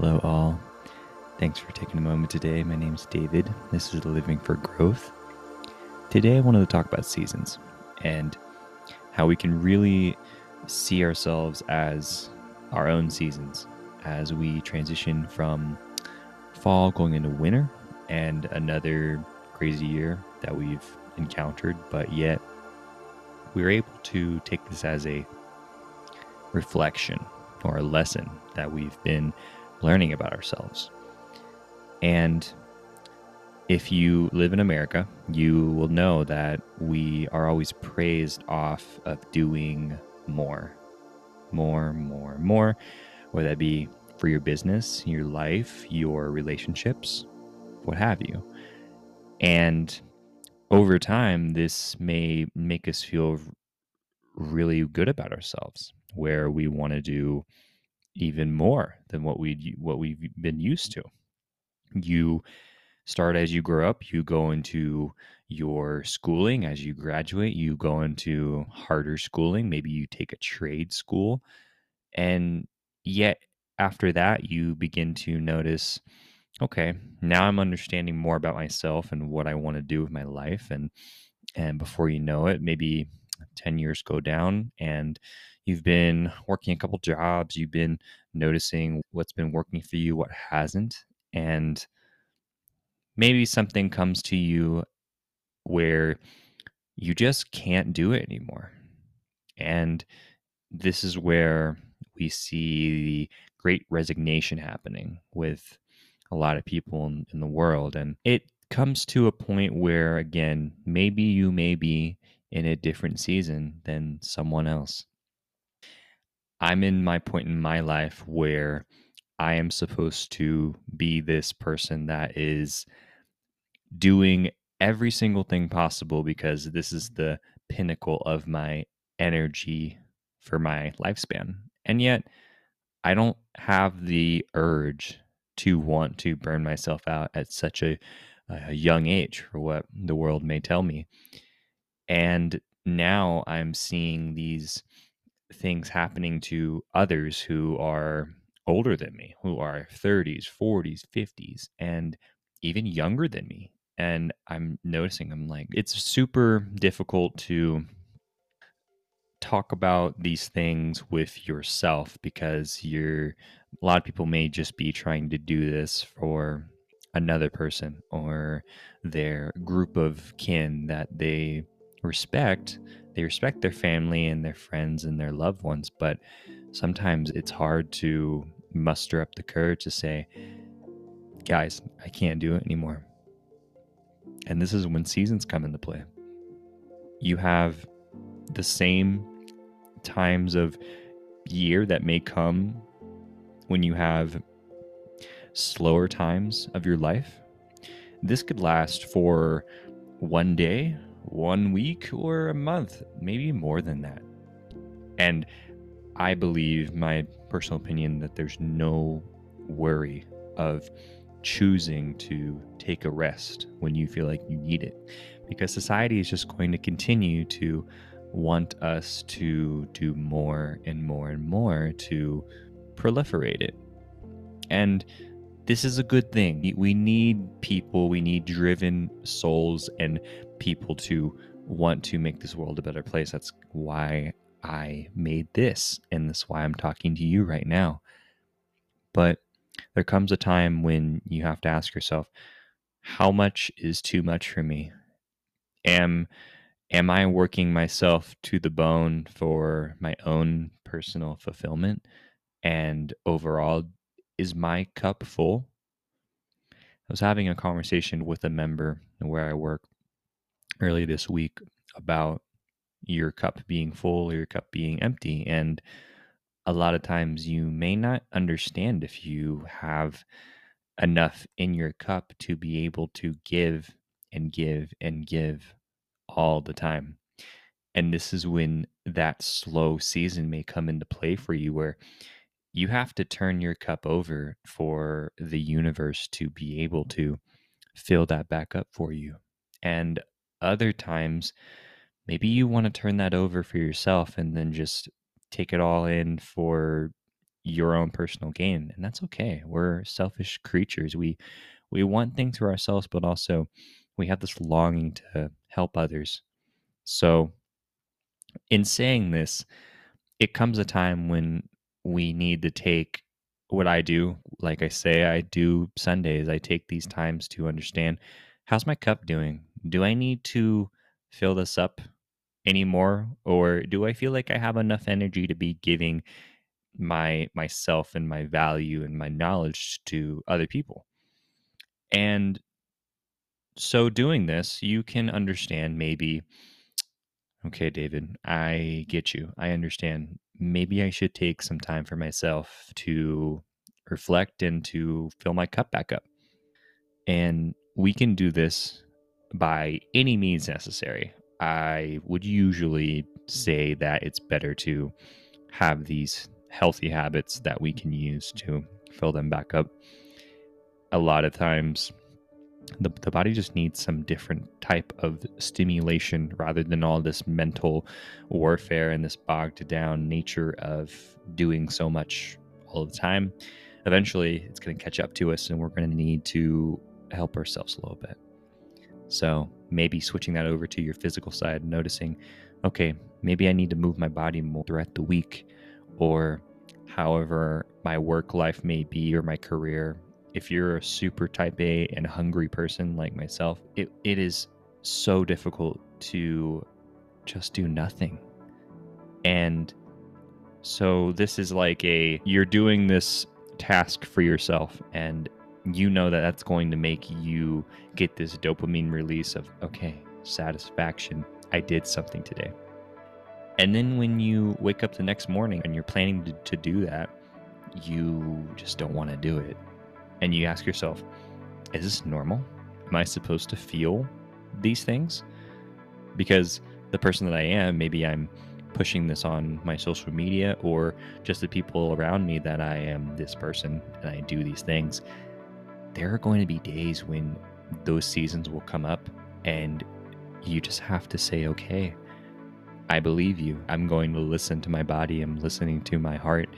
Hello, all. Thanks for taking a moment today. My name is David. This is Living for Growth. Today, I wanted to talk about seasons and how we can really see ourselves as our own seasons as we transition from fall going into winter and another crazy year that we've encountered, but yet we're able to take this as a reflection or a lesson that we've been learning about ourselves. And if you live in America, you will know that we are always praised off of doing more, more, more, more, whether that be for your business, your life, your relationships, what have you. And over time, this may make us feel really good about ourselves, where we want to do even more than what we what we've been used to. You start as you grow up, you go into your schooling as you graduate, you go into harder schooling, maybe you take a trade school and yet after that you begin to notice okay, now I'm understanding more about myself and what I want to do with my life and and before you know it, maybe 10 years go down and you've been working a couple jobs, you've been noticing what's been working for you, what hasn't, and maybe something comes to you where you just can't do it anymore. And this is where we see the great resignation happening with a lot of people in, in, the world. And it comes to a point where, again, maybe you may be in a different season than someone else. I'm in my point in my life where I am supposed to be this person that is doing every single thing possible because this is the pinnacle of my energy for my lifespan. And yet, I don't have the urge to want to burn myself out at such a, a young age for what the world may tell me. And now I'm seeing these things happening to others who are older than me, who are 30s, 40s, 50s, and even younger than me. And I'm noticing I'm like, it's super difficult to talk about these things with yourself because you're a lot of people may just be trying to do this for another person or their group of kin that they respect they respect their family and their friends and their loved ones, but sometimes it's hard to muster up the courage to say, guys, I can't do it anymore. And this is when seasons come into play. You have the same times of year that may come when you have slower times of your life. This could last for one day one week or a month, maybe more than that. And I believe, my personal opinion, that there's no worry of choosing to take a rest when you feel like you need it. Because society is just going to continue to want us to do more and more and more to proliferate it. And this is a good thing. We need people, we need driven souls and people to want to make this world a better place. That's why I made this, and that's why I'm talking to you right now. But there comes a time when you have to ask yourself, how much is too much for me? Am am I working myself to the bone for my own personal fulfillment? And overall, is my cup full? I was having a conversation with a member where I work early this week about your cup being full or your cup being empty. And a lot of times you may not understand if you have enough in your cup to be able to give and give and give all the time. And this is when that slow season may come into play for you where you have to turn your cup over for the universe to be able to fill that back up for you. And other times, maybe you want to turn that over for yourself and then just take it all in for your own personal gain and that's okay. We're selfish creatures. We we want things for ourselves but also we have this longing to help others. So in saying this it comes a time when we need to take what I do. Like I say, I do Sundays. I take these mm. times to understand how's my cup doing? Do I need to fill this up anymore? Or do I feel like I have enough energy to be giving my myself and my value and my knowledge to other people? And so doing this, you can understand maybe Okay, David, I get you. I understand. Maybe I should take some time for myself to reflect and to fill my cup back up. And we can do this by any means necessary. I would usually say that it's better to have these healthy habits that we can use to fill them back up. A lot of times, the, the body just needs some different type of stimulation rather than all this mental warfare and this bogged down nature of doing so much all the time. Eventually it's going to catch up to us and we're going to need to help ourselves a little bit. So maybe switching that over to your physical side noticing okay maybe i need to move my body more throughout the week or however my work life may be or my career if you're a super type A and hungry person like myself, it, it is so difficult to just do nothing. And so this is like a you're doing this task for yourself and you know that that's going to make you get this dopamine release of okay, satisfaction. I did something today. And then when you wake up the next morning and you're planning to, to do that, you just don't want to do it and you ask yourself, is this normal? Am I supposed to feel these things? Because the person that I am, maybe I'm pushing this on my social media or just the people around me that I am this person and I do these things. There are going to be days when those seasons will come up and you just have to say, okay, I believe you. I'm going to listen to my body. I'm listening to my heart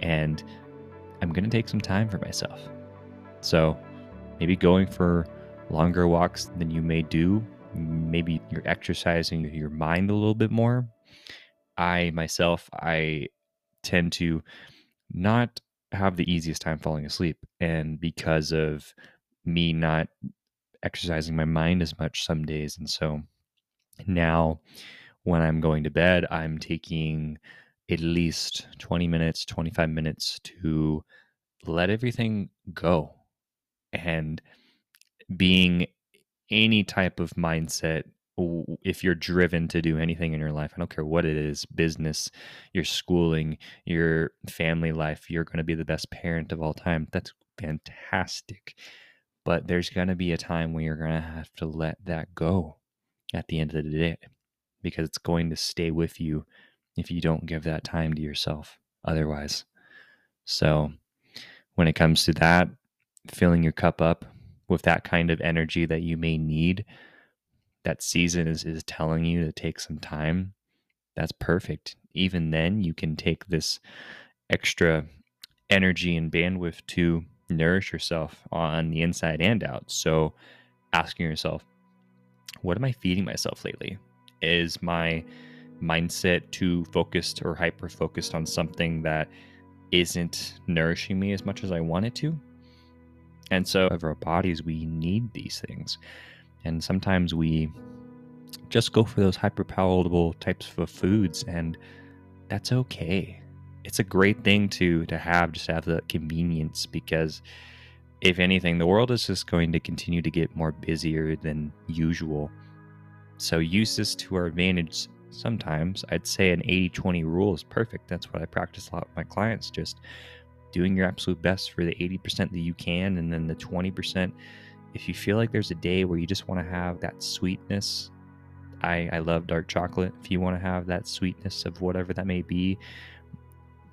and I'm going to take some time for myself. So maybe going for longer walks than you may do. Maybe you're exercising your mind a little bit more. I myself, I tend to not have the easiest time falling asleep. And because of me not exercising my mind as much some days. And so now when I'm going to bed, I'm taking at least 20 minutes, 25 minutes to let everything go and being any type of mindset if you're driven to do anything in your life, I don't care what it is business, your schooling, your family life, you're going to be the best parent of all time. That's fantastic. But there's going to be a time when you're going to have to let that go at the end of the day because it's going to stay with you if you don't give that time to yourself otherwise. So, when it comes to that, filling your cup up with that kind of energy that you may need that season is, is telling you to take some time that's perfect. Even then you can take this extra energy and bandwidth to nourish yourself on the inside and out. So asking yourself what am i feeding myself lately? Is my mindset too focused or hyper focused on something that isn't nourishing me as much as i want it to and so, of our bodies, we need these things. And sometimes we just go for those hyperpalatable types of foods, and that's okay. It's a great thing to to have, just have the convenience because if anything, the world is just going to continue to get more busier than usual. So use this to our advantage sometimes. I'd say an 80-20 rule is perfect. That's what I practice a lot with my clients. Just doing your absolute best for the 80% that you can and then the 20% if you feel like there's a day where you just want to have that sweetness i i love dark chocolate. If you want to have that sweetness of whatever that may be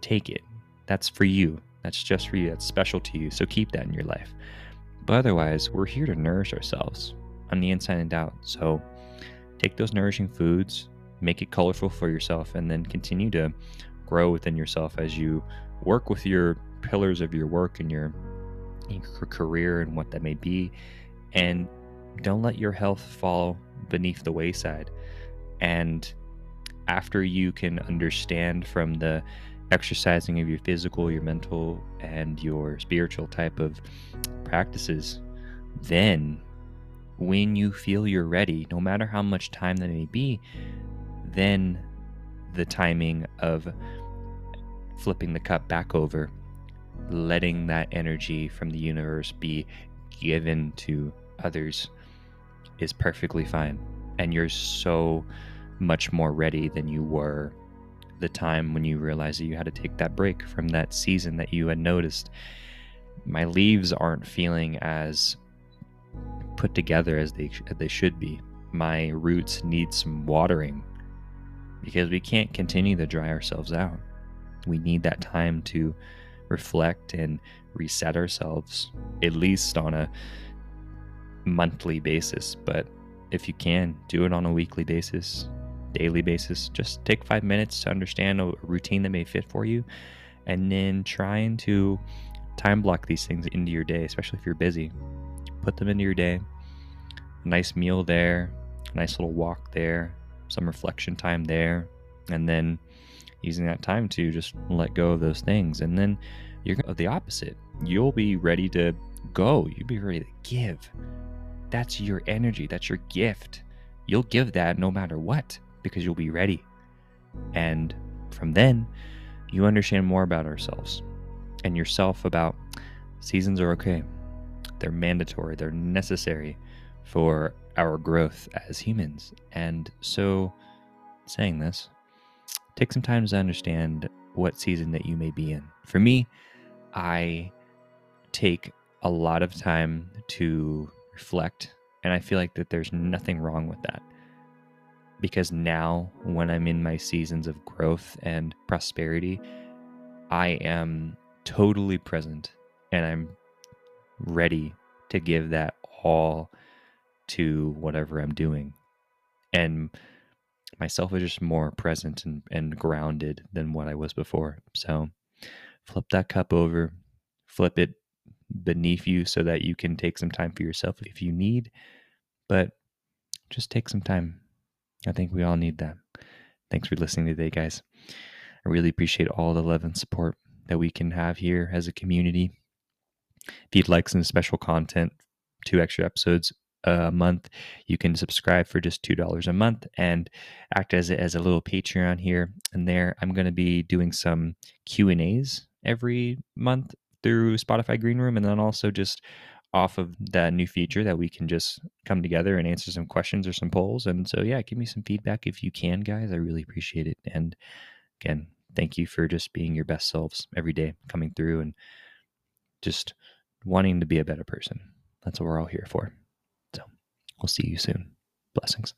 take it. That's for you. That's just for you. That's special to you. So keep that in your life. But otherwise we're here to nourish ourselves. On the inside and out. So take those nourishing foods make it colorful for yourself and then continue to grow within yourself as you work with your pillars of your work and your, your career and what that may be. And don't let your health fall beneath the wayside. And after you can understand from the exercising of your physical, your mental, and your spiritual type of practices, then when you feel you're ready, no matter how much time that may be, then the timing of flipping the cup back over, letting that energy from the universe be given to others is perfectly fine. And you're so much more ready than you were the time when you realized that you had to take that break from that season that you had noticed. My leaves aren't feeling as put together as they as they should be. My roots need some watering because we can't continue to dry ourselves out. We need that time to reflect and reset ourselves at least on a monthly basis, but if you can, do it on a weekly basis daily basis. Just take five minutes to understand a routine that may fit for you, and then trying to time block these things into your day, especially if you're busy. Put them into your day. A nice meal there, a nice little walk there, some reflection time there, and then using that time to just let go of those things. And then you're the opposite. You'll be ready to go. You'll be ready to give. That's your energy. That's your gift. You'll give that no matter what because you'll be ready. And from then, you understand more about ourselves and yourself about seasons are okay. They're mandatory, they're necessary for our growth as humans. And so, saying this, take some time to understand what season that you may be in. For me, I take a lot of time to reflect, and I feel like that there's nothing wrong with that because now when I'm in my seasons of growth and prosperity, I am totally present and I'm ready to give that all to whatever I'm doing. And myself is just more present and, and grounded than what I was before. So flip that cup over, flip it beneath you so that you can take some time for yourself if you need, but just take some time I think we all need that. Thanks for listening today, guys. I really appreciate all the love and support that we can have here as a community. If you'd like some special content, two extra episodes a month, you can subscribe for just $2 a month and act as a, as a little Patreon here and there. I'm going to be doing some Q&As every month through Spotify Green Room and then also just off of that new feature that we can just come together and answer some questions or some polls. And so, yeah, give me some feedback if you can, guys. I really appreciate it. And again, thank you for just being your best selves every day, coming through and just wanting to be a better person. That's what we're all here for. We'll see you soon. Blessings.